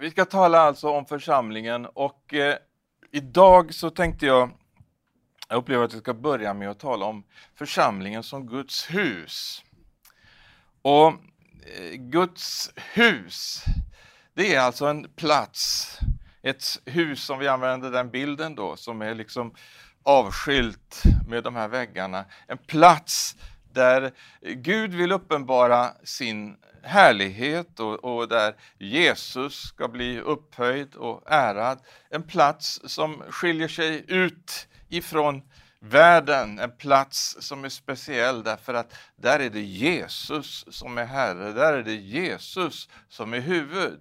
Vi ska tala alltså om församlingen och eh, idag så tänkte jag, jag upplever att vi ska börja med att tala om församlingen som Guds hus. Och eh, Guds hus, det är alltså en plats, ett hus som vi använder den bilden då, som är liksom avskilt med de här väggarna. En plats där Gud vill uppenbara sin härlighet och, och, där Jesus ska bli upphöjd och ärad. En plats som skiljer sig ut ifrån världen, en plats som är speciell därför att där är det Jesus som är Herre, där är det Jesus som är huvud.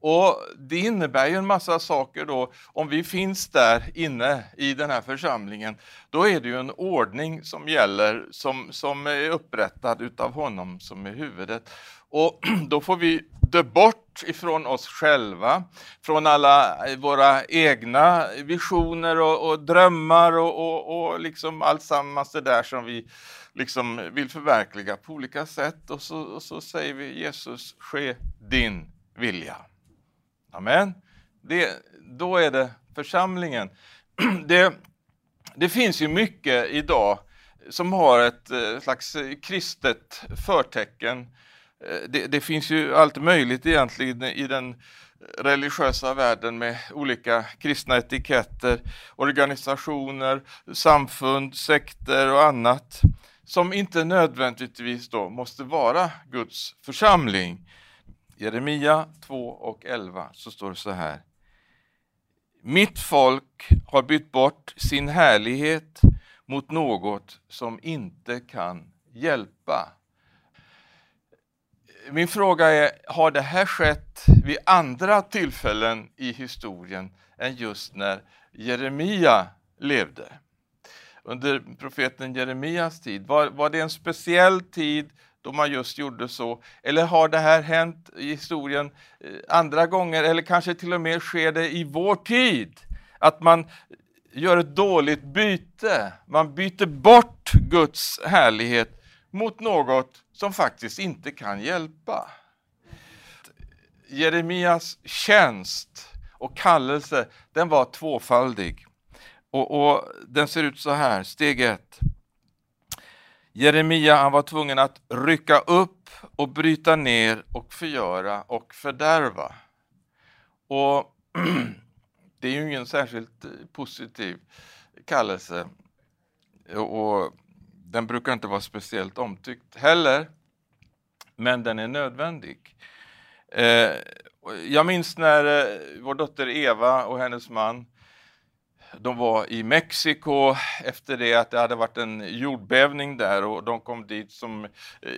Och Det innebär ju en massa saker då, om vi finns där inne i den här församlingen, då är det ju en ordning som gäller som, som är upprättad utav honom som är huvudet. Och då får vi dö bort ifrån oss själva, från alla eh, våra egna visioner och, och drömmar och, och, och liksom alltsammans det där som vi liksom vill förverkliga på olika sätt. Och så, och så säger vi Jesus, ske din vilja. Amen. Det, då är det församlingen. Det, det finns ju mycket idag som har ett eh, slags eh, kristet förtecken. Eh, det, det, finns ju allt möjligt egentligen i den religiösa världen med olika kristna etiketter, organisationer, samfund, sekter och annat som inte nödvändigtvis då måste vara Guds församling. Jeremia 2 och 11 så står det så här. Mitt folk har bytt bort sin härlighet mot något som inte kan hjälpa. Min fråga är, har det här skett vid andra tillfällen i historien än just när Jeremia levde? Under profeten Jeremias tid, var, var det en speciell tid då man just gjorde så? Eller har det här hänt i historien eh, andra gånger eller kanske till och med sker det i vår tid? Att man gör ett dåligt byte, man byter bort Guds härlighet mot något som faktiskt inte kan hjälpa. Jeremias tjänst och kallelse, den var tvåfaldig. Och, och den ser ut så här, steg ett. Jeremia han var tvungen att rycka upp och bryta ner och förgöra och fördärva. Och det är ju ingen särskilt positiv kallelse och den brukar inte vara speciellt omtyckt heller, men den är nödvändig. Eh, jag minns när eh, vår dotter Eva och hennes man de var i Mexiko efter det att det hade varit en jordbävning där och de kom dit som eh,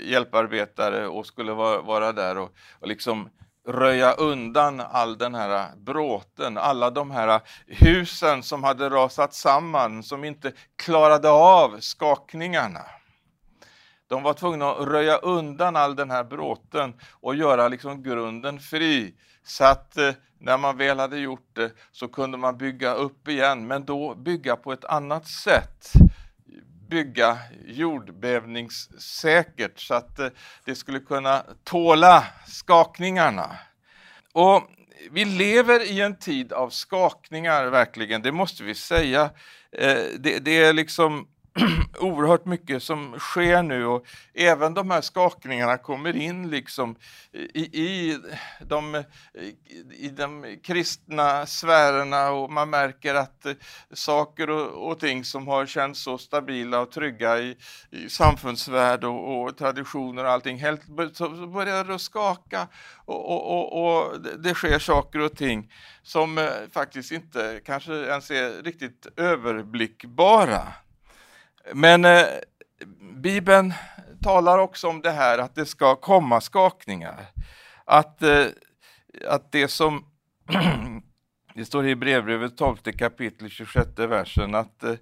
hjälparbetare och skulle vara, vara där och, och liksom röja undan all den här bråten, alla de här husen som hade rasat samman, som inte klarade av skakningarna. De var tvungna att röja undan all den här bråten och göra liksom grunden fri så att eh, när man väl hade gjort det så kunde man bygga upp igen, men då bygga på ett annat sätt. Bygga jordbävningssäkert så att eh, det skulle kunna tåla skakningarna. Och vi lever i en tid av skakningar, verkligen, det måste vi säga. Eh, det, det är liksom oerhört mycket som sker nu och även de här skakningarna kommer in liksom i, i, de, i de kristna sfärerna och man märker att eh, saker och, och ting som har känts så stabila och trygga i, i samfundsvärld och, och traditioner och allting helt så börjar det skaka och, och, och, det sker saker och ting som eh, faktiskt inte kanske ens är riktigt överblickbara. Men eh, Bibeln talar också om det här att det ska komma skakningar. Att, eh, att det som det står i brevbrevet 12 kapitel 26 versen att, eh,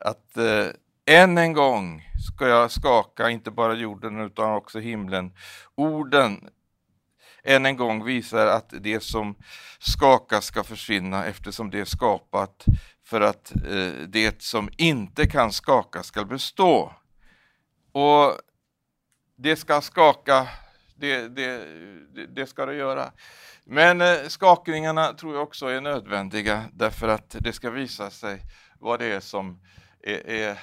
att eh, än en gång ska jag skaka inte bara jorden utan också himlen. Orden än en gång visar att det som skakas ska försvinna eftersom det är skapat för att eh, det som inte kan skaka ska bestå. Och det ska skaka Det, det, det ska det göra. Men eh, skakningarna tror jag också är nödvändiga därför att det ska visa sig vad det är som är, är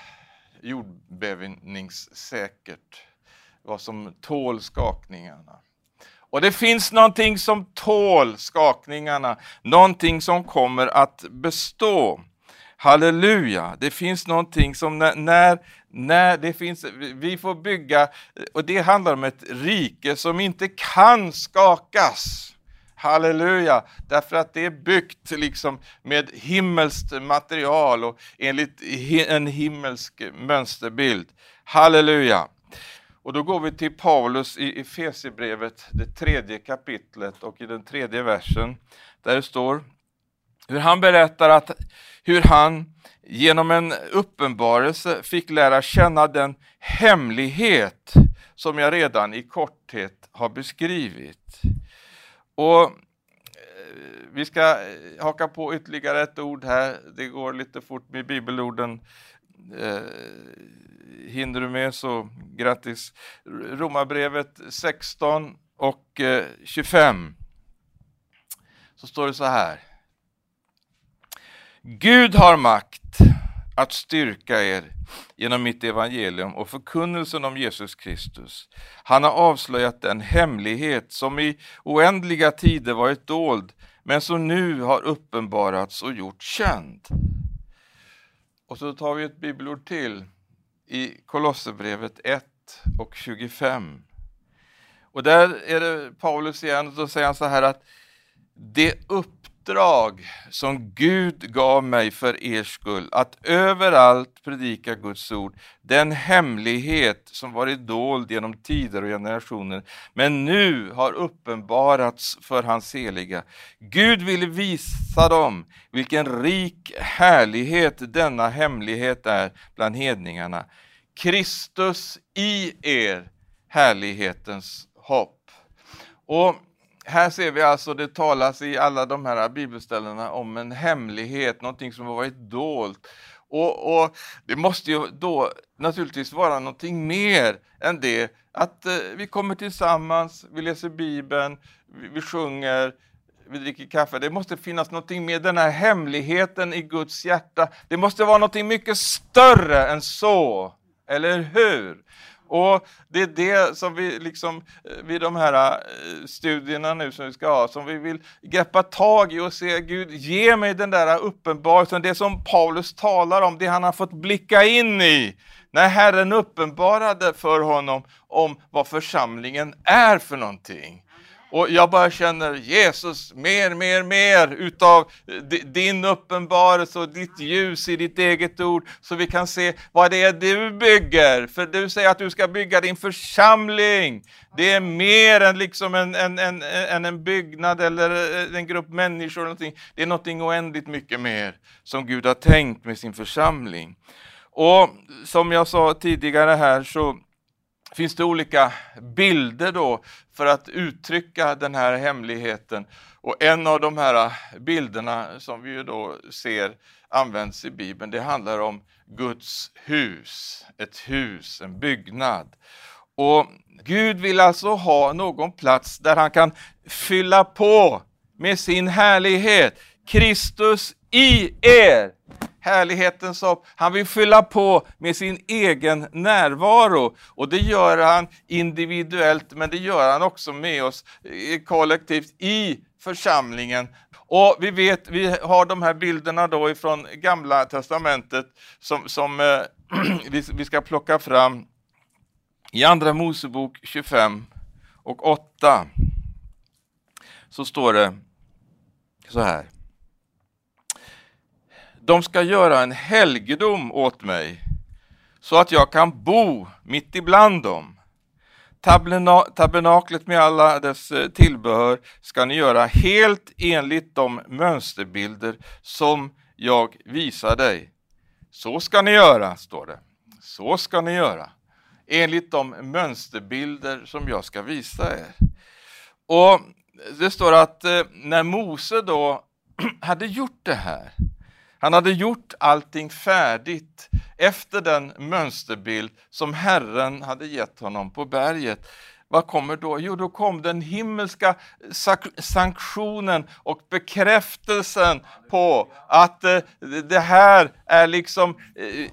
jordbävningssäkert, vad som tål skakningarna. Och det finns någonting som tål skakningarna, någonting som kommer att bestå. Halleluja! Det finns någonting som när, när, när det finns, vi får bygga, och det handlar om ett rike som inte kan skakas. Halleluja! Därför att det är byggt liksom med himmelskt material och enligt en himmelsk mönsterbild. Halleluja! Och då går vi till Paulus i Efesierbrevet, det tredje kapitlet och i den tredje versen, där det står hur han berättar att hur han genom en uppenbarelse fick lära känna den hemlighet som jag redan i korthet har beskrivit. Och eh, vi ska eh, haka på ytterligare ett ord här. Det går lite fort med bibelorden. Eh, Hinner du med så grattis. Romarbrevet 16 och eh, 25. Så står det så här. Gud har makt att styrka er genom mitt evangelium och förkunnelsen om Jesus Kristus. Han har avslöjat den hemlighet som i oändliga tider varit dold men som nu har uppenbarats och gjorts känd. Och så tar vi ett bibelord till i Kolosserbrevet 1 och 25. Och där är det Paulus igen, och då säger han så här att det upp uppdrag som Gud gav mig för er skull, att överallt predika Guds ord, den hemlighet som varit dold genom tider och generationer, men nu har uppenbarats för hans heliga. Gud ville visa dem vilken rik härlighet denna hemlighet är bland hedningarna. Kristus i er, härlighetens hopp. Och här ser vi alltså, det talas i alla de här bibelställena om en hemlighet, någonting som har varit dolt. Och, och, det måste ju då naturligtvis vara någonting mer än det att eh, vi kommer tillsammans, vi läser Bibeln, vi, vi sjunger, vi dricker kaffe. Det måste finnas någonting mer, den här hemligheten i Guds hjärta. Det måste vara någonting mycket större än så, eller hur? Och det är det som vi liksom eh, vid de här eh, studierna nu som vi ska ha, som vi vill greppa tag i och se Gud, ge mig den där uppenbarelsen, det som Paulus talar om, det han har fått blicka in i när Herren uppenbarade för honom om vad församlingen är för någonting. Och jag bara känner Jesus, mer, mer, mer utav din uppenbarelse och ditt ljus i ditt eget ord så vi kan se vad det är du bygger. För du säger att du ska bygga din församling. Det är mer än liksom en, en, en, en, en byggnad eller eh, en grupp människor. Eller någonting. Det är någonting oändligt mycket mer som Gud har tänkt med sin församling. Och som jag sa tidigare här så finns det olika bilder då för att uttrycka den här hemligheten. Och en av de här bilderna som vi då ser används i Bibeln, det handlar om Guds hus, ett hus, en byggnad. Och Gud vill alltså ha någon plats där han kan fylla på med sin härlighet. Kristus i er härlighetens hopp. Han vill fylla på med sin egen närvaro och det gör han individuellt men det gör han också med oss eh, kollektivt i församlingen. Och vi vet, vi har de här bilderna då ifrån gamla testamentet som, som eh, vi ska plocka fram i Andra Mosebok 25 och 8 så står det så här. De ska göra en helgedom åt mig så att jag kan bo mitt ibland dem. Tabernaklet med alla dess eh, tillbehör ska ni göra helt enligt de mönsterbilder som jag visar dig. Så ska ni göra, står det. Så ska ni göra. Enligt de mönsterbilder som jag ska visa er. Och det står att eh, när Mose då hade gjort det här han hade gjort allting färdigt efter den mönsterbild som Herren hade gett honom på berget vad kommer då? Jo, då kom den himmelska sanktionen och bekräftelsen på att eh, det här är liksom eh,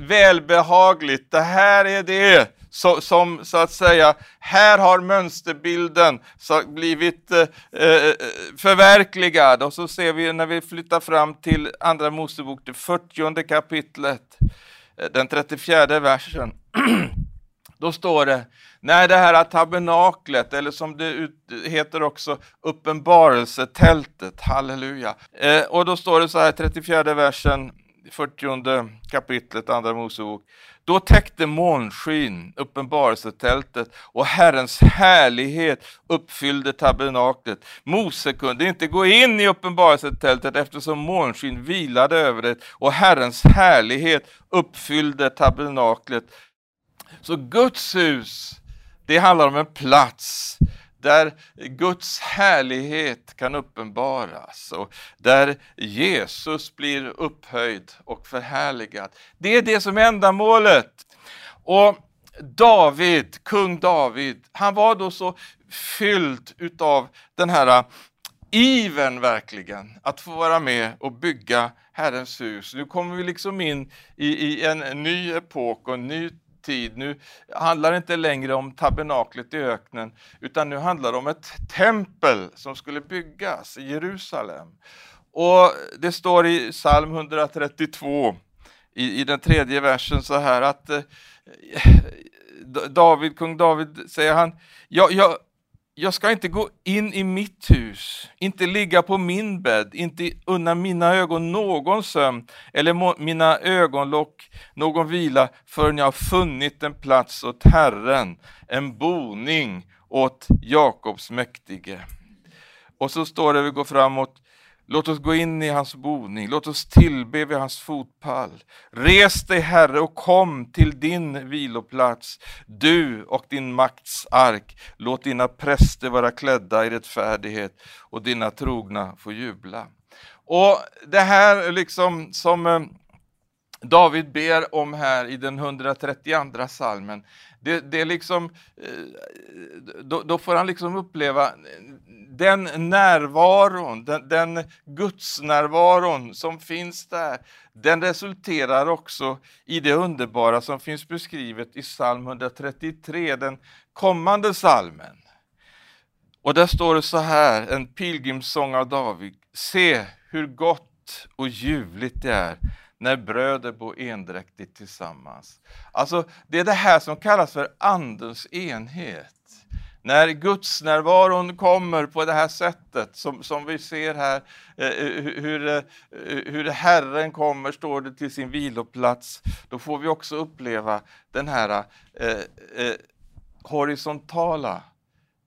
välbehagligt. Det här är det som, som så att säga, här har mönsterbilden blivit eh, eh, förverkligad. Och så ser vi när vi flyttar fram till Andra Mosebok, det 40 kapitlet, den 34 versen. Då står det, när det här tabernaklet, eller som det heter också, uppenbarelsetältet, halleluja. Eh, och då står det så här, 34 versen, 40 kapitlet, andra Mosebok. Då täckte månskyn uppenbarelsetältet och Herrens härlighet uppfyllde tabernaklet. Mose kunde inte gå in i uppenbarelsetältet eftersom månskyn vilade över det och Herrens härlighet uppfyllde tabernaklet. Så Guds hus, det handlar om en plats där Guds härlighet kan uppenbaras och där Jesus blir upphöjd och förhärligad. Det är det som är ändamålet. Och David, kung David, han var då så fylld utav den här iven verkligen att få vara med och bygga Herrens hus. Nu kommer vi liksom in i, i en ny epok och en ny tid. Nu handlar det inte längre om tabernaklet i öknen, utan nu handlar det om ett tempel som skulle byggas i Jerusalem. Och det står i psalm 132 i, i den tredje versen så här att eh, eh David, kung David säger han, jag, jag, jag ska inte gå in i mitt hus, inte ligga på min bädd, inte unna mina ögon någon sömn eller mina ögonlock någon vila förrän jag har funnit en plats åt Herren, en boning åt Jakobs mäktige. Och så står det, vi går framåt, Låt oss gå in i hans boning, låt oss tillbe vid hans fotpall. Res dig, Herre, och kom till din viloplats, du och din makts ark. Låt dina präster vara klädda i rättfärdighet och dina trogna få jubla. Och det här liksom som eh, David ber om här i den 132 salmen, det, det är liksom, eh, då, då, får han liksom uppleva den närvaron, den, den gudsnärvaron som finns där, den resulterar också i det underbara som finns beskrivet i psalm 133, den kommande salmen. Och där står det så här, en pilgrimssång av David. Se hur gott och ljuvligt det är när bröder bor endräktigt tillsammans. Alltså, det är det här som kallas för Andens enhet. När gudsnärvaron kommer på det här sättet som, som vi ser här, eh, hur, eh, hur Herren kommer, står det, till sin viloplats, då får vi också uppleva den här eh, eh, horisontala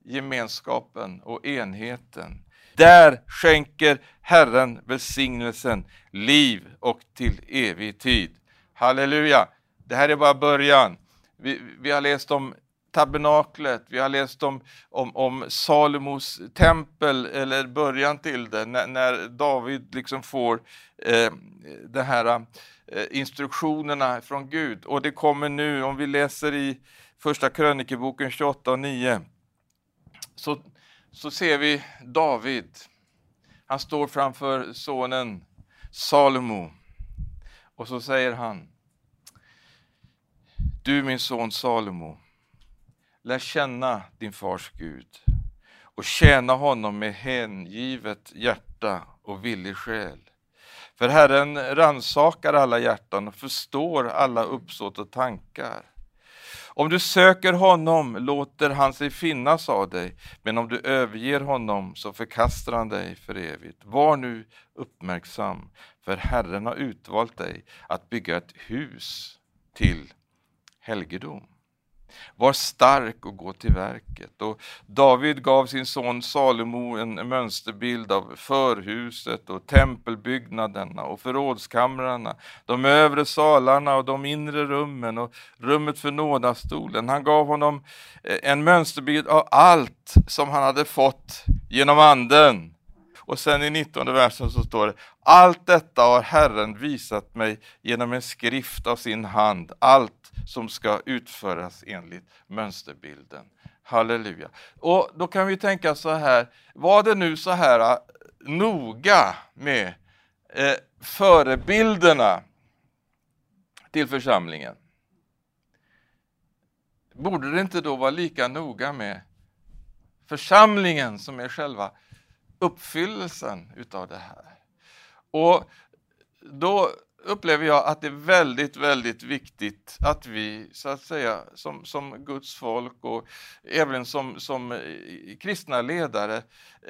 gemenskapen och enheten. Där skänker Herren välsignelsen, liv och till evig tid. Halleluja! Det här är bara början. Vi, vi har läst om tabernaklet, vi har läst om, om, om Salomos tempel, eller början till det, när, när David liksom får eh, de här eh, instruktionerna från Gud. Och det kommer nu, om vi läser i Första krönikeboken 28 och 9, så, så ser vi David. Han står framför sonen Salomo och så säger han Du min son Salomo, Lär känna din fars Gud och tjäna honom med hängivet hjärta och villig själ. För Herren ransakar alla hjärtan och förstår alla uppsåt och tankar. Om du söker honom låter han sig finnas av dig, men om du överger honom så förkastar han dig för evigt. Var nu uppmärksam, för Herren har utvalt dig att bygga ett hus till helgedom. Var stark och gå till verket. Och David gav sin son Salomo en mönsterbild av förhuset och tempelbyggnaderna och förrådskamrarna, de övre salarna och de inre rummen och rummet för nådastolen. Han gav honom eh, en mönsterbild av allt som han hade fått genom anden. Och sen i 19 versen så står det Allt detta har Herren visat mig genom en skrift av sin hand, allt som ska utföras enligt mönsterbilden. Halleluja. Och då kan vi tänka så här, var det nu så här äh, noga med eh, förebilderna till församlingen? Borde det inte då vara lika noga med församlingen som är själva uppfyllelsen utav det här? Och då upplever jag att det är väldigt, väldigt viktigt att vi så att säga som, som Guds folk och även som, som eh, kristna ledare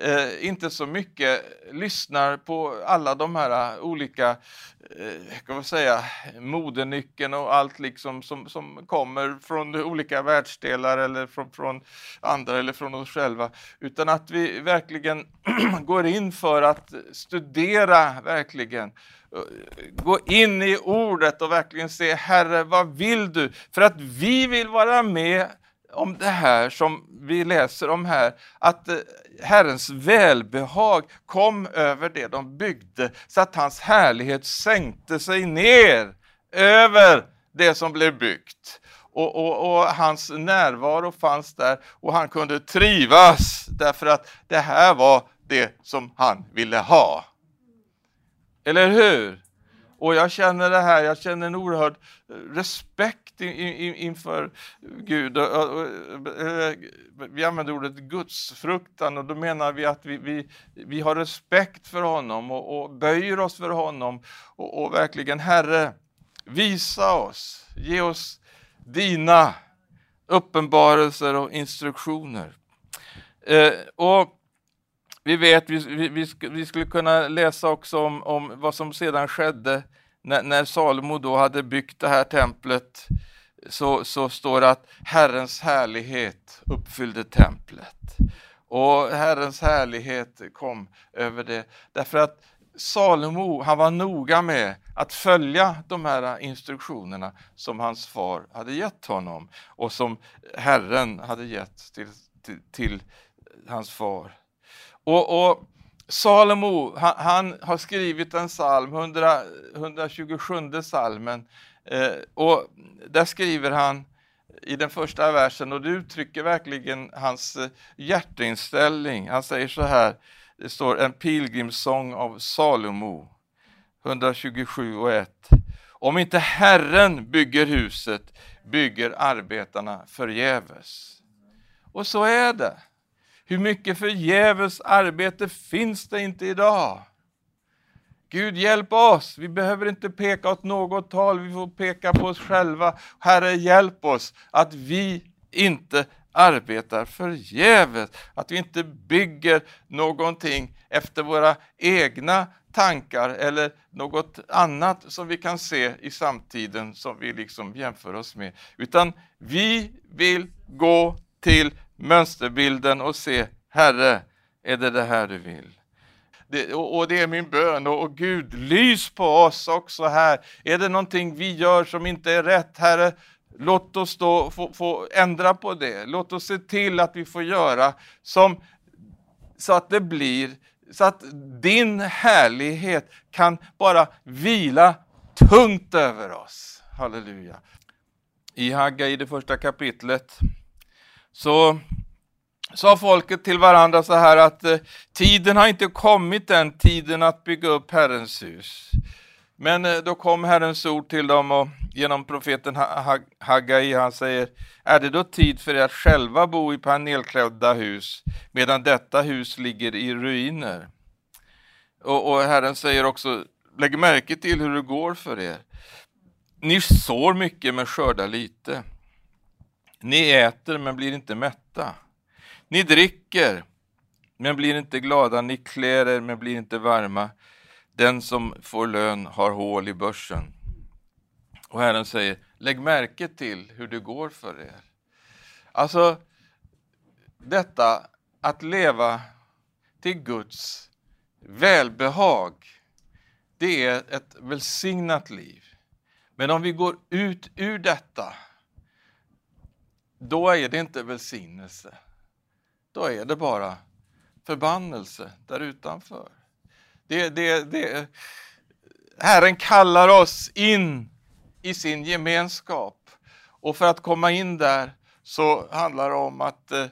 eh, inte så mycket lyssnar på alla de här eh, olika, eh, kan man säga, modenyckeln och allt liksom som, som kommer från olika världsdelar eller från, från andra eller från oss själva, utan att vi verkligen går in för att studera verkligen gå in i ordet och verkligen se Herre, vad vill du? För att vi vill vara med om det här som vi läser om här, att eh, Herrens välbehag kom över det de byggde, så att hans härlighet sänkte sig ner över det som blev byggt. Och, och, och, hans närvaro fanns där och han kunde trivas därför att det här var det som han ville ha. Eller hur? Och jag känner det här, jag känner en oerhörd eh, respekt inför Gud. Eh, vi använder ordet gudsfruktan och då menar vi att vi, vi, vi har respekt för honom och, och böjer oss för honom. Och, och verkligen, Herre, visa oss, ge oss dina uppenbarelser och instruktioner. Eh, och vi vet, vi, vi, vi, skulle kunna läsa också om, om vad som sedan skedde när, när Salomo då hade byggt det här templet. Så, så står det att Herrens härlighet uppfyllde templet. Och Herrens härlighet kom över det. Därför att Salomo, han var noga med att följa de här instruktionerna som hans far hade gett honom och som Herren hade gett till, till, till hans far. Och, och Salomo, han, han, har skrivit en psalm, 100, 127 salmen, eh, och där skriver han i den första versen, och det uttrycker verkligen hans eh, hjärteinställning. Han säger så här, det står en pilgrimssång av Salomo, 127 och 1. Om inte Herren bygger huset bygger arbetarna förgäves. Och så är det. Hur mycket förgäves arbete finns det inte idag? Gud hjälp oss, vi behöver inte peka åt något håll, vi får peka på oss själva. Herre hjälp oss att vi inte arbetar förgäves, att vi inte bygger någonting efter våra egna tankar eller något annat som vi kan se i samtiden som vi liksom jämför oss med. Utan vi vill gå till mönsterbilden och se, Herre, är det det här du vill? Det, och, och, det är min bön. Och, och, Gud, lys på oss också här. Är det någonting vi gör som inte är rätt, Herre, låt oss då få, få ändra på det. Låt oss se till att vi får göra som, så att det blir, så att din härlighet kan bara vila tungt över oss. Halleluja. I Hagga i det första kapitlet så sa folket till varandra så här att eh, tiden har inte kommit än, tiden att bygga upp Herrens hus. Men eh, då kom Herrens ord till dem och genom profeten Hagai, han säger, är det då tid för er att själva bo i panelklädda hus, medan detta hus ligger i ruiner? Och, och Herren säger också, lägg märke till hur det går för er. Ni sår mycket men skördar lite. Ni äter men blir inte mätta. Ni dricker men blir inte glada. Ni klär er men blir inte varma. Den som får lön har hål i börsen. Och Herren säger, lägg märke till hur det går för er. Alltså, detta att leva till Guds välbehag, det är ett välsignat liv. Men om vi går ut ur detta då är det inte välsignelse. Då är det bara förbannelse där utanför. Det, det, det, Herren kallar oss in i sin gemenskap och för att komma in där så handlar det om att eh,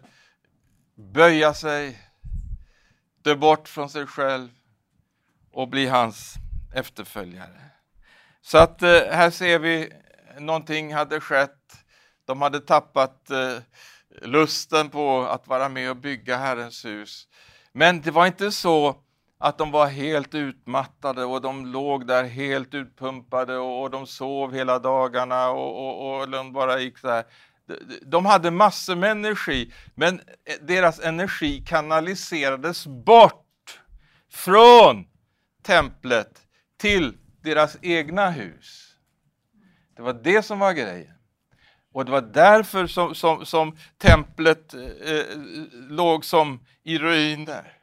böja sig, dö bort från sig själv och bli hans efterföljare. Så att eh, här ser vi någonting hade skett. De hade tappat eh, lusten på att vara med och bygga Herrens hus. Men det var inte så att de var helt utmattade och de låg där helt utpumpade och, och de sov hela dagarna och, och, och de bara gick så här. De hade massor med energi, men deras energi kanaliserades bort från templet till deras egna hus. Det var det som var grejen. Och det var därför som, som, som templet eh, eh låg som i ruiner.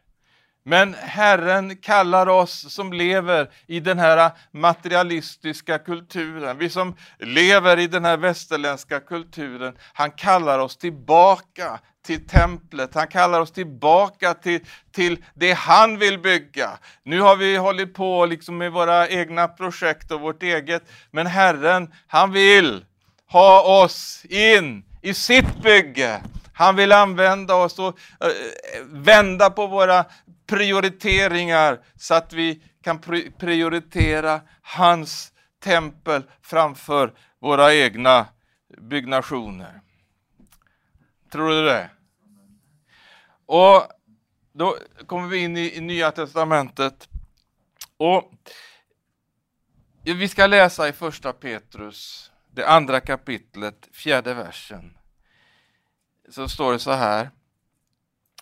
Men Herren kallar oss som lever i den här materialistiska kulturen, vi som lever i den här västerländska kulturen, han kallar oss tillbaka till templet, han kallar oss tillbaka till, till det han vill bygga. Nu har vi hållit på liksom med våra egna projekt och vårt eget, men Herren, han vill ha oss in i sitt bygge. Han vill använda oss och eh, vända på våra prioriteringar så att vi kan prioritera hans tempel framför våra egna byggnationer. Tror du det? Och då kommer vi in i, i Nya Testamentet. Och vi ska läsa i första Petrus, det andra kapitlet, fjärde versen. Så står det så här.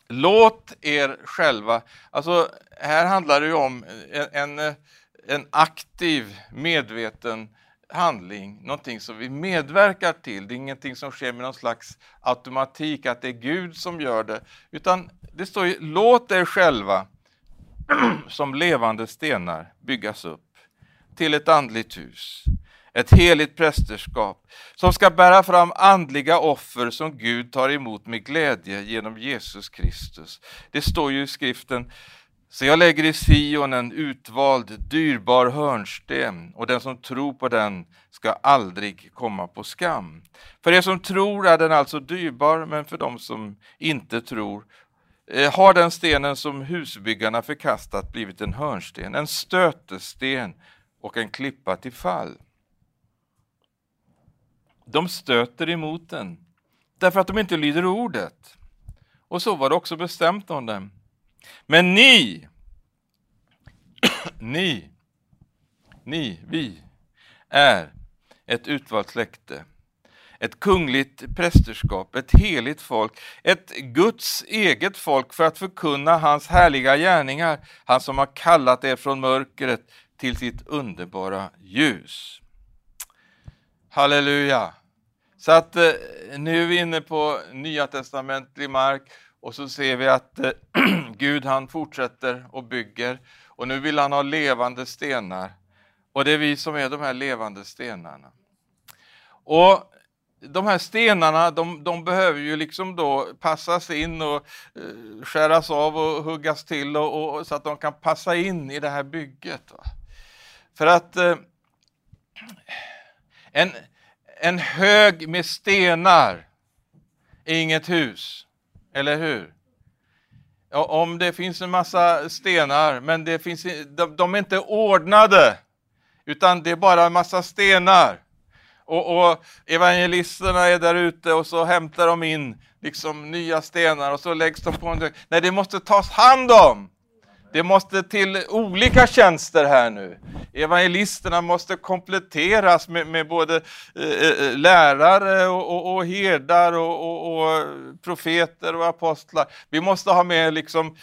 Låt er själva, alltså här handlar det ju om en, en, en aktiv, medveten handling, någonting som vi medverkar till. Det är ingenting som sker med någon slags automatik, att det är Gud som gör det. Utan det står ju, låt er själva som levande stenar byggas upp till ett andligt hus, ett heligt prästerskap som ska bära fram andliga offer som Gud tar emot med glädje genom Jesus Kristus. Det står ju i skriften så jag lägger i Sion en utvald, dyrbar hörnsten och den som tror på den ska aldrig komma på skam. För er som tror är den alltså dyrbar, men för de som inte tror eh, har den stenen som husbyggarna förkastat blivit en hörnsten, en stötesten och en klippa till fall. De stöter emot den därför att de inte lyder ordet. Och så var det också bestämt om dem. Men ni, ni, ni, vi är ett utvalt släkte, ett kungligt prästerskap, ett heligt folk, ett Guds eget folk för att förkunna hans härliga gärningar, han som har kallat er från mörkret till sitt underbara ljus. Halleluja! Så att eh, nu är vi inne på nya testamentlig mark och så ser vi att eh, Gud han fortsätter och bygger och nu vill han ha levande stenar. Och det är vi som är de här levande stenarna. Och de här stenarna de, de behöver ju liksom då passas in och eh, skäras av och huggas till och, och, så att de kan passa in i det här bygget. Va? För att eh, en, en hög med stenar är inget hus. Eller hur? Ja, om det finns en massa stenar, men det finns, de, de är inte ordnade, utan det är bara en massa stenar. Och, och evangelisterna är där ute och så hämtar de in liksom nya stenar och så läggs de på en. Nej, det måste tas hand om. Det måste till olika tjänster här nu. Evangelisterna måste kompletteras med, med både eh, eh, eh lärare och, och, och herdar och, och, profeter och apostlar. Vi måste ha med liksom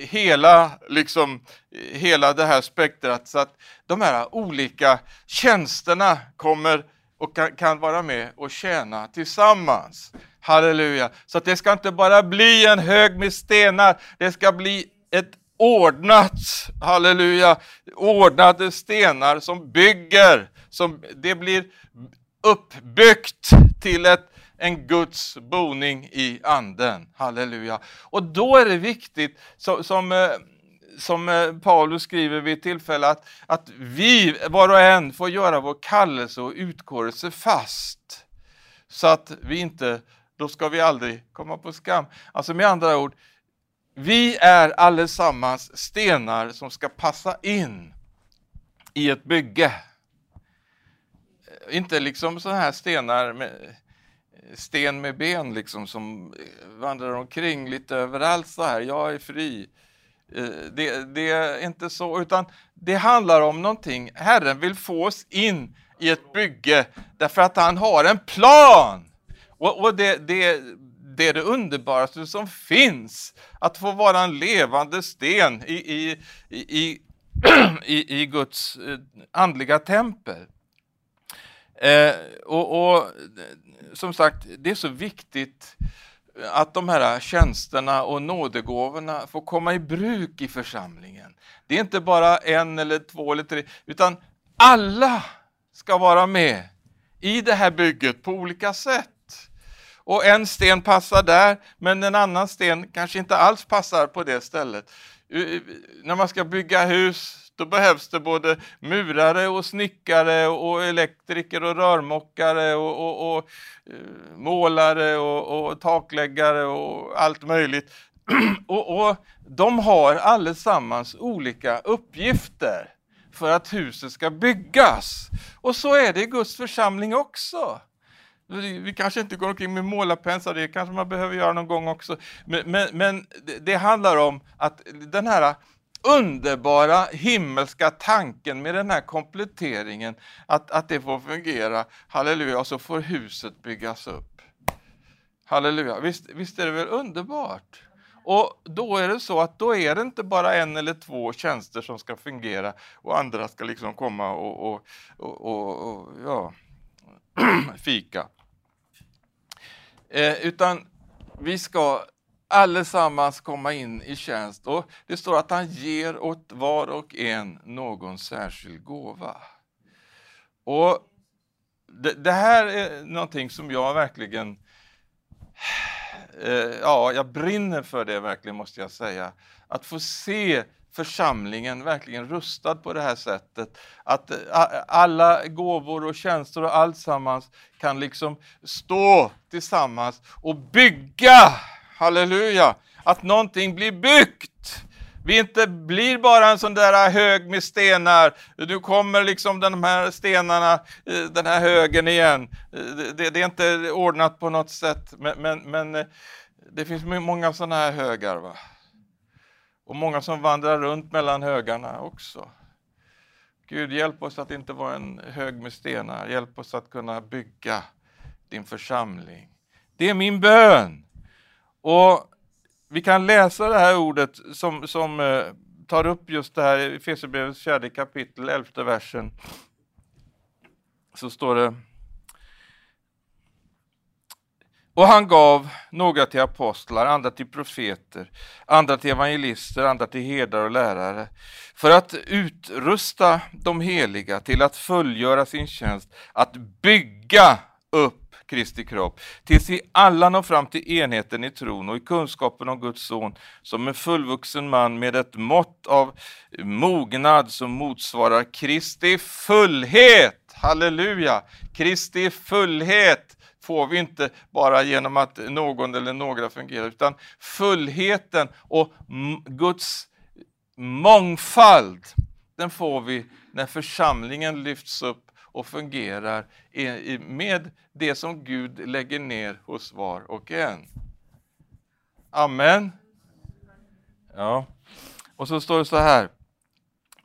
hela, liksom, hela det här spektrat så att de här olika tjänsterna kommer och kan, kan vara med och tjäna tillsammans. Halleluja! Så att det ska inte bara bli en hög med stenar, det ska bli ett ordnat, halleluja, ordnade stenar som bygger, som det blir uppbyggt till ett, en Guds boning i anden. Halleluja. Och då är det viktigt, som, eh, som, som Paulus skriver vid ett tillfälle, att, att vi var och en får göra vår kallelse och utkårelse fast. Så att vi inte då ska vi aldrig komma på skam. Alltså med andra ord, vi är allesammans stenar som ska passa in i ett bygge. Eh, inte liksom sådana här stenar med eh, sten med ben liksom som eh, vandrar omkring lite överallt så här. Jag är fri. Det, det, är inte så, utan det handlar om någonting. Herren vill få oss in i ett bygge därför att han har en plan. Och, och det, det, det är det underbaraste som finns, att få vara en levande sten i, i, i, i, i Guds eh, andliga tempel. Eh, och, och, som sagt, det är så viktigt att de här tjänsterna och nådegåvorna får komma i bruk i församlingen. Det är inte bara en eller två eller tre, utan alla ska vara med i det här bygget på olika sätt. Och en sten passar där, men en annan sten kanske inte alls passar på det stället. När man ska bygga hus då behövs det både murare och snickare och elektriker och rörmokare och, och, och eh, målare och, och, takläggare och allt möjligt. och, och de har allesammans olika uppgifter för att huset ska byggas. Och så är det i Guds församling också. Vi kanske inte går omkring med målarpenslar, det kanske man behöver göra någon gång också. Men, men, men det handlar om att den här underbara himmelska tanken med den här kompletteringen, att, att det får fungera, halleluja, och så får huset byggas upp. Halleluja, visst, visst är det väl underbart? Och då är det så att då är det inte bara en eller två tjänster som ska fungera och andra ska liksom komma och, och, och, och, och ja, fika. Eh, utan vi ska allesammans komma in i tjänst. Och Det står att han ger åt var och en någon särskild gåva. Och det, det här är någonting som jag verkligen eh, ja, jag brinner för det verkligen måste jag säga. Att få se församlingen verkligen rustad på det här sättet. Att alla gåvor och tjänster och alltsammans kan liksom stå tillsammans och bygga halleluja, att någonting blir byggt. Vi inte blir bara en sån där hög med stenar. Nu kommer liksom de här stenarna, eh, den här högen igen. Eh, det, det är inte ordnat på något sätt, men, men, men eh, det finns många sådana här högar. Va? Och många som vandrar runt mellan högarna också. Gud, hjälp oss att inte vara en hög med stenar. Hjälp oss att kunna bygga din församling. Det är min bön. Och vi kan läsa det här ordet som, som eh, tar upp just det här i Efesierbrevets fjärde kapitel, elfte versen. Så står det och han gav några till apostlar, andra till profeter, andra till evangelister, andra till herdar och lärare för att utrusta de heliga till att fullgöra sin tjänst, att bygga upp Kristi kropp, tills vi alla når fram till enheten i tron och i kunskapen om Guds son, som en fullvuxen man med ett mått av mognad som motsvarar Kristi fullhet. Halleluja! Kristi fullhet får vi inte bara genom att någon eller några fungerar, utan fullheten och Guds mångfald, den får vi när församlingen lyfts upp och fungerar med det som Gud lägger ner hos var och en. Amen. Ja, och så står det så här.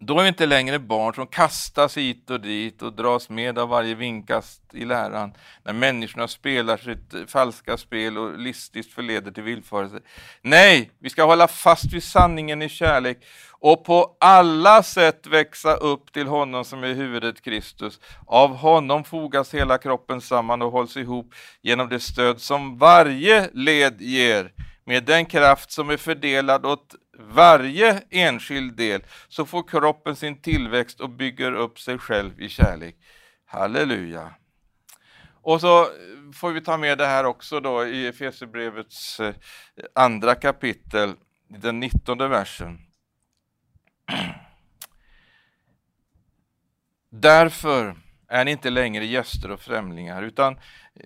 Då är vi inte längre barn som kastas hit och dit och dras med av varje vinkast i läran, när människorna spelar sitt falska spel och listigt förleder till villfarelse. Nej, vi ska hålla fast vid sanningen i kärlek och på alla sätt växa upp till honom som är huvudet Kristus. Av honom fogas hela kroppen samman och hålls ihop genom det stöd som varje led ger. Med den kraft som är fördelad åt varje enskild del så får kroppen sin tillväxt och bygger upp sig själv i kärlek. Halleluja! Och så får vi ta med det här också då i Efesierbrevets eh, andra kapitel, den nittonde versen. Därför är ni inte längre gäster och främlingar, utan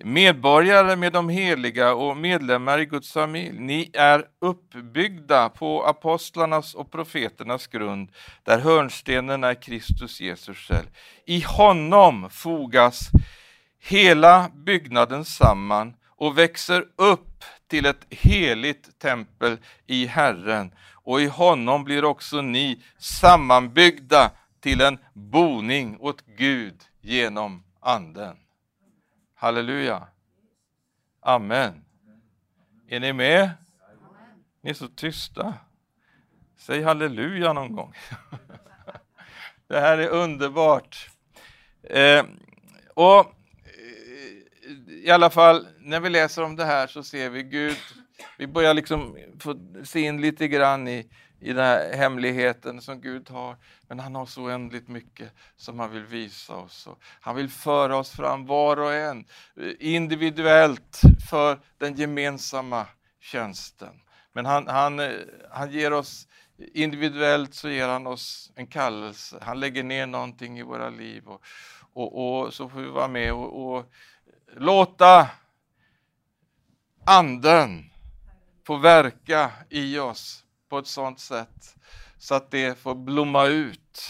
medborgare med de heliga och medlemmar i Guds familj. Ni är uppbyggda på apostlarnas och profeternas grund, där hörnstenen är Kristus Jesus själv. I honom fogas hela byggnaden samman och växer upp till ett heligt tempel i Herren och i honom blir också ni sammanbyggda till en boning åt Gud genom Anden. Halleluja. Amen. Är ni med? Ni är så tysta. Säg halleluja någon gång. Det här är underbart. Eh, och eh, i alla fall, när vi läser om det här så ser vi Gud, vi börjar liksom få se in lite grann i, i den här hemligheten som Gud har. Men han har så oändligt mycket som han vill visa oss. Och han vill föra oss fram var och en eh, individuellt för den gemensamma tjänsten. Men han, han, eh, han ger oss individuellt så ger han oss en kallelse. Han lägger ner någonting i våra liv och, och, och så får vi vara med och, och låta anden få verka i oss på ett sådant sätt så att det får blomma ut,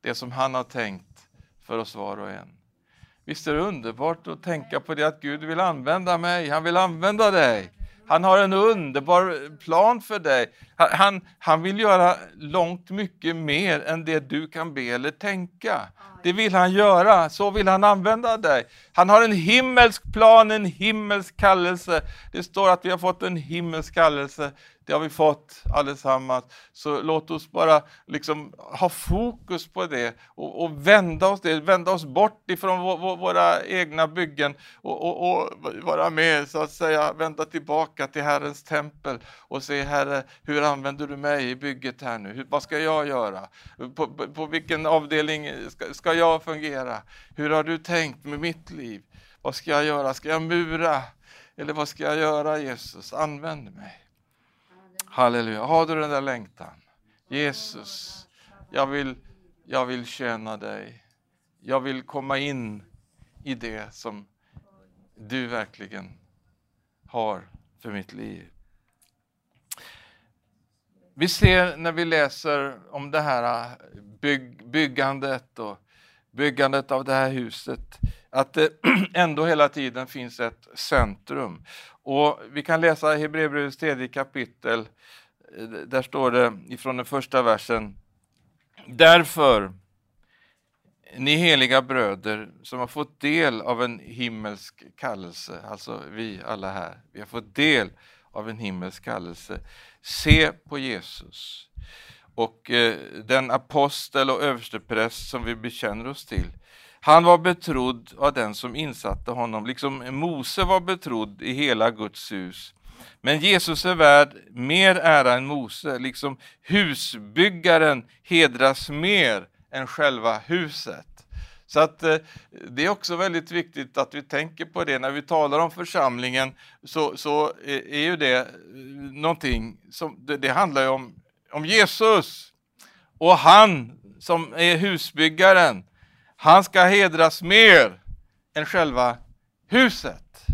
det som han har tänkt för oss var och en. Visst är det underbart att tänka på det att Gud vill använda mig, han vill använda dig. Han har en underbar plan för dig. Han, han vill göra långt mycket mer än det du kan be eller tänka. Det vill han göra, så vill han använda dig. Han har en himmelsk plan, en himmelsk kallelse. Det står att vi har fått en himmelsk kallelse det har vi fått allesammans. Så låt oss bara liksom ha fokus på det och, och vända oss det, vända oss bort ifrån våra egna byggen och, och, och, vara med, så att säga, vända tillbaka till Herrens tempel och se Herre, hur använder du mig i bygget här nu? Hur, vad ska jag göra? På, på, på vilken avdelning ska, ska jag fungera? Hur har du tänkt med mitt liv? Vad ska jag göra? Ska jag mura? Eller vad ska jag göra Jesus? Använd mig. Halleluja. Har du den där längtan? Jesus, jag vill, jag vill tjäna dig. Jag vill komma in i det som du verkligen har för mitt liv. Vi ser när vi läser om det här bygg, byggandet och byggandet av det här huset att det ändå hela tiden finns ett centrum. Och Vi kan läsa Hebreerbrevets tredje kapitel. Där står det ifrån den första versen. Därför, ni heliga bröder som har fått del av en himmelsk kallelse, alltså vi alla här, vi har fått del av en himmelsk kallelse. Se på Jesus och eh, den apostel och överstepräst som vi bekänner oss till. Han var betrodd av den som insatte honom, liksom Mose var betrodd i hela Guds hus. Men Jesus är värd mer ära än Mose, liksom husbyggaren hedras mer än själva huset. Så att eh, det är också väldigt viktigt att vi tänker på det när vi talar om församlingen så, så eh, är ju det eh, någonting som, det, det handlar ju om, om Jesus och han som är husbyggaren han ska hedras mer än själva huset.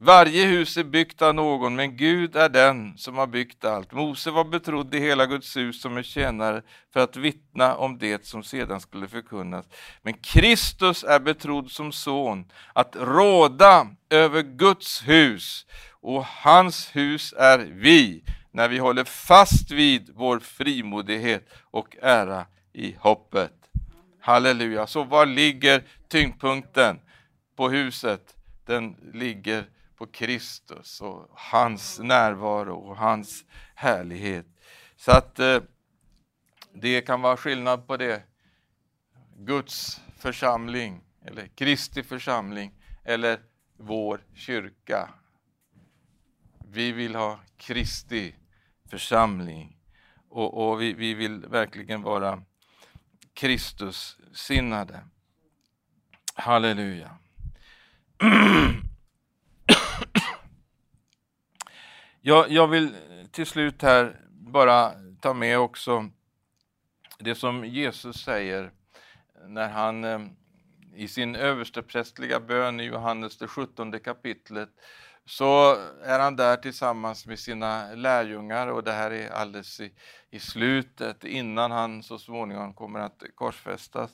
Varje hus är byggt av någon, men Gud är den som har byggt allt. Mose var betrodd i hela Guds hus som en tjänare för att vittna om det som sedan skulle förkunnas. Men Kristus är betrodd som son att råda över Guds hus, och hans hus är vi, när vi håller fast vid vår frimodighet och ära i hoppet. Halleluja. Så var ligger tyngdpunkten på huset? Den ligger på Kristus och hans närvaro och hans härlighet. Så att eh, det kan vara skillnad på det. Guds församling eller Kristi församling eller vår kyrka. Vi vill ha Kristi församling och, och vi, vi vill verkligen vara Kristus sinnade. Halleluja. Jag, jag vill till slut här bara ta med också det som Jesus säger när han eh, i sin översteprästliga bön i Johannes det 17 kapitlet så är han där tillsammans med sina lärjungar och det här är alldeles i, i slutet innan han så småningom kommer att korsfästas.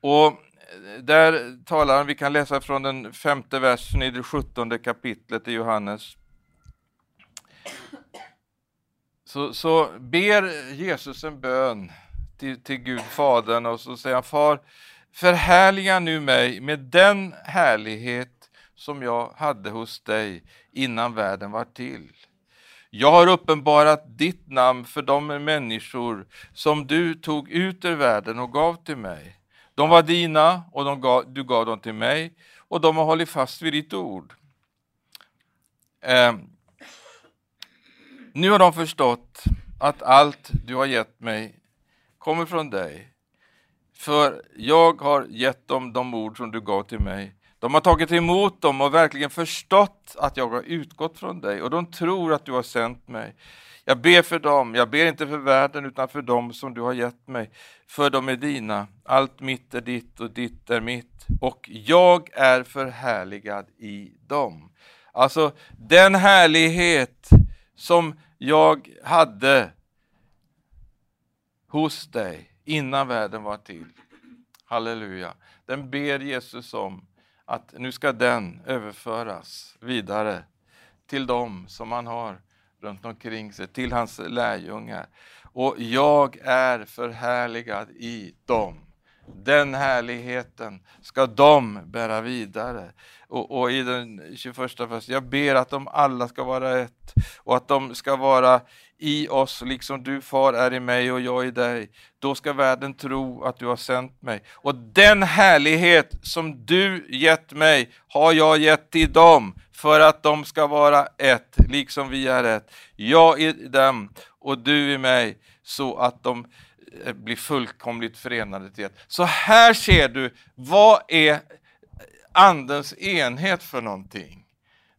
Och där talar han, vi kan läsa från den femte versen i det sjuttonde kapitlet i Johannes. Så, så ber Jesus en bön till, till Gud Fadern och så säger han Far, förhärliga nu mig med den härlighet som jag hade hos dig innan världen var till. Jag har uppenbarat ditt namn för de människor som du tog ut ur världen och gav till mig. De var dina och de gav, du gav dem till mig och de har hållit fast vid ditt ord. Eh, nu har de förstått att allt du har gett mig kommer från dig. För jag har gett dem de ord som du gav till mig. De har tagit emot dem och verkligen förstått att jag har utgått från dig och de tror att du har sänt mig. Jag ber för dem, jag ber inte för världen utan för dem som du har gett mig. För de är dina, allt mitt är ditt och ditt är mitt och jag är förhärligad i dem. Alltså den härlighet som jag hade hos dig innan världen var till. Halleluja. Den ber Jesus om att nu ska den överföras vidare till dem som han har runt omkring sig, till hans lärjungar. Och jag är förhärligad i dem. Den härligheten ska de bära vidare. Och, och i den 21 versen, jag ber att de alla ska vara ett och att de ska vara i oss, liksom du far är i mig och jag i dig. Då ska världen tro att du har sänt mig. Och den härlighet som du gett mig har jag gett till dem för att de ska vara ett, liksom vi är ett. Jag i dem och du i mig, så att de eh, blir fullkomligt förenade till ett. Så här ser du, vad är Andens enhet för någonting?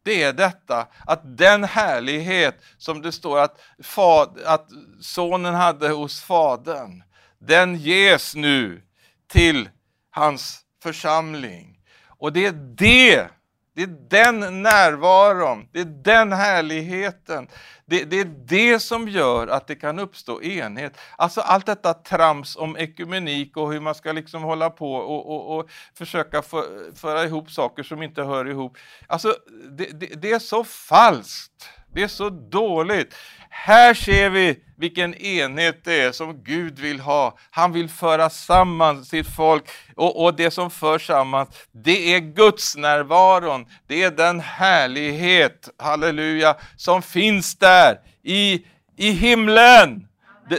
Det är detta att den härlighet som det står att, fad, att sonen hade hos fadern, den ges nu till hans församling. Och det är det det är den närvaron, det är den härligheten, det, det, är det som gör att det kan uppstå enhet. Alltså allt detta trams om ekumenik och hur man ska liksom hålla på och, och, och försöka för, föra ihop saker som inte hör ihop. Alltså det, det, det är så falskt, det är så dåligt. Här ser vi vilken enhet det är som Gud vill ha. Han vill föra samman sitt folk och, och det som för samman, det är Guds närvaron. Det är den härlighet, halleluja, som finns där i, i himlen.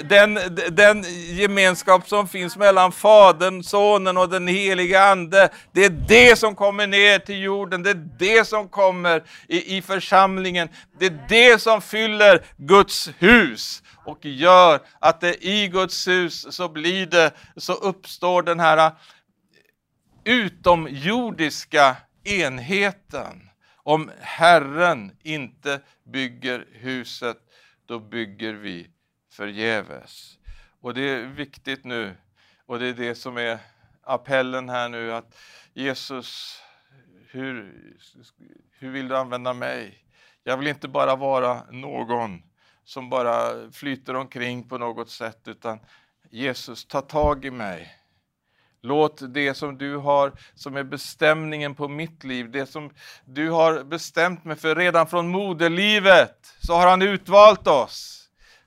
Den, den gemenskap som finns mellan Fadern, Sonen och den helige Ande, det är det som kommer ner till jorden, det är det som kommer i, i församlingen, det är det som fyller Guds hus och gör att det i Guds hus så blir det, så uppstår den här äh, utomjordiska enheten. Om Herren inte bygger huset, då bygger vi förgäves. Och det är viktigt nu, och det är det som är appellen här nu, att Jesus, hur, hur vill du använda mig? Jag vill inte bara vara någon som bara flyter omkring på något sätt, utan Jesus, ta tag i mig. Låt det som du har, som är bestämningen på mitt liv, det som du har bestämt mig för redan från moderlivet, så har han utvalt oss.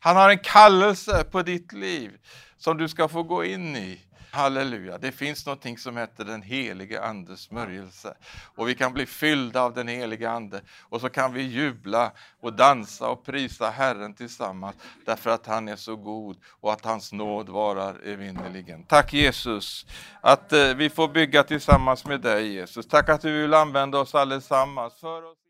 Han har en kallelse på ditt liv som du ska få gå in i. Halleluja, det finns någonting som heter den helige Andes smörjelse. Och vi kan bli fyllda av den helige Ande och så kan vi jubla och dansa och prisa Herren tillsammans därför att han är så god och att hans nåd varar evinnerligen. Tack Jesus att eh, vi får bygga tillsammans med dig Jesus. Tack att du vill använda oss allesammans. För oss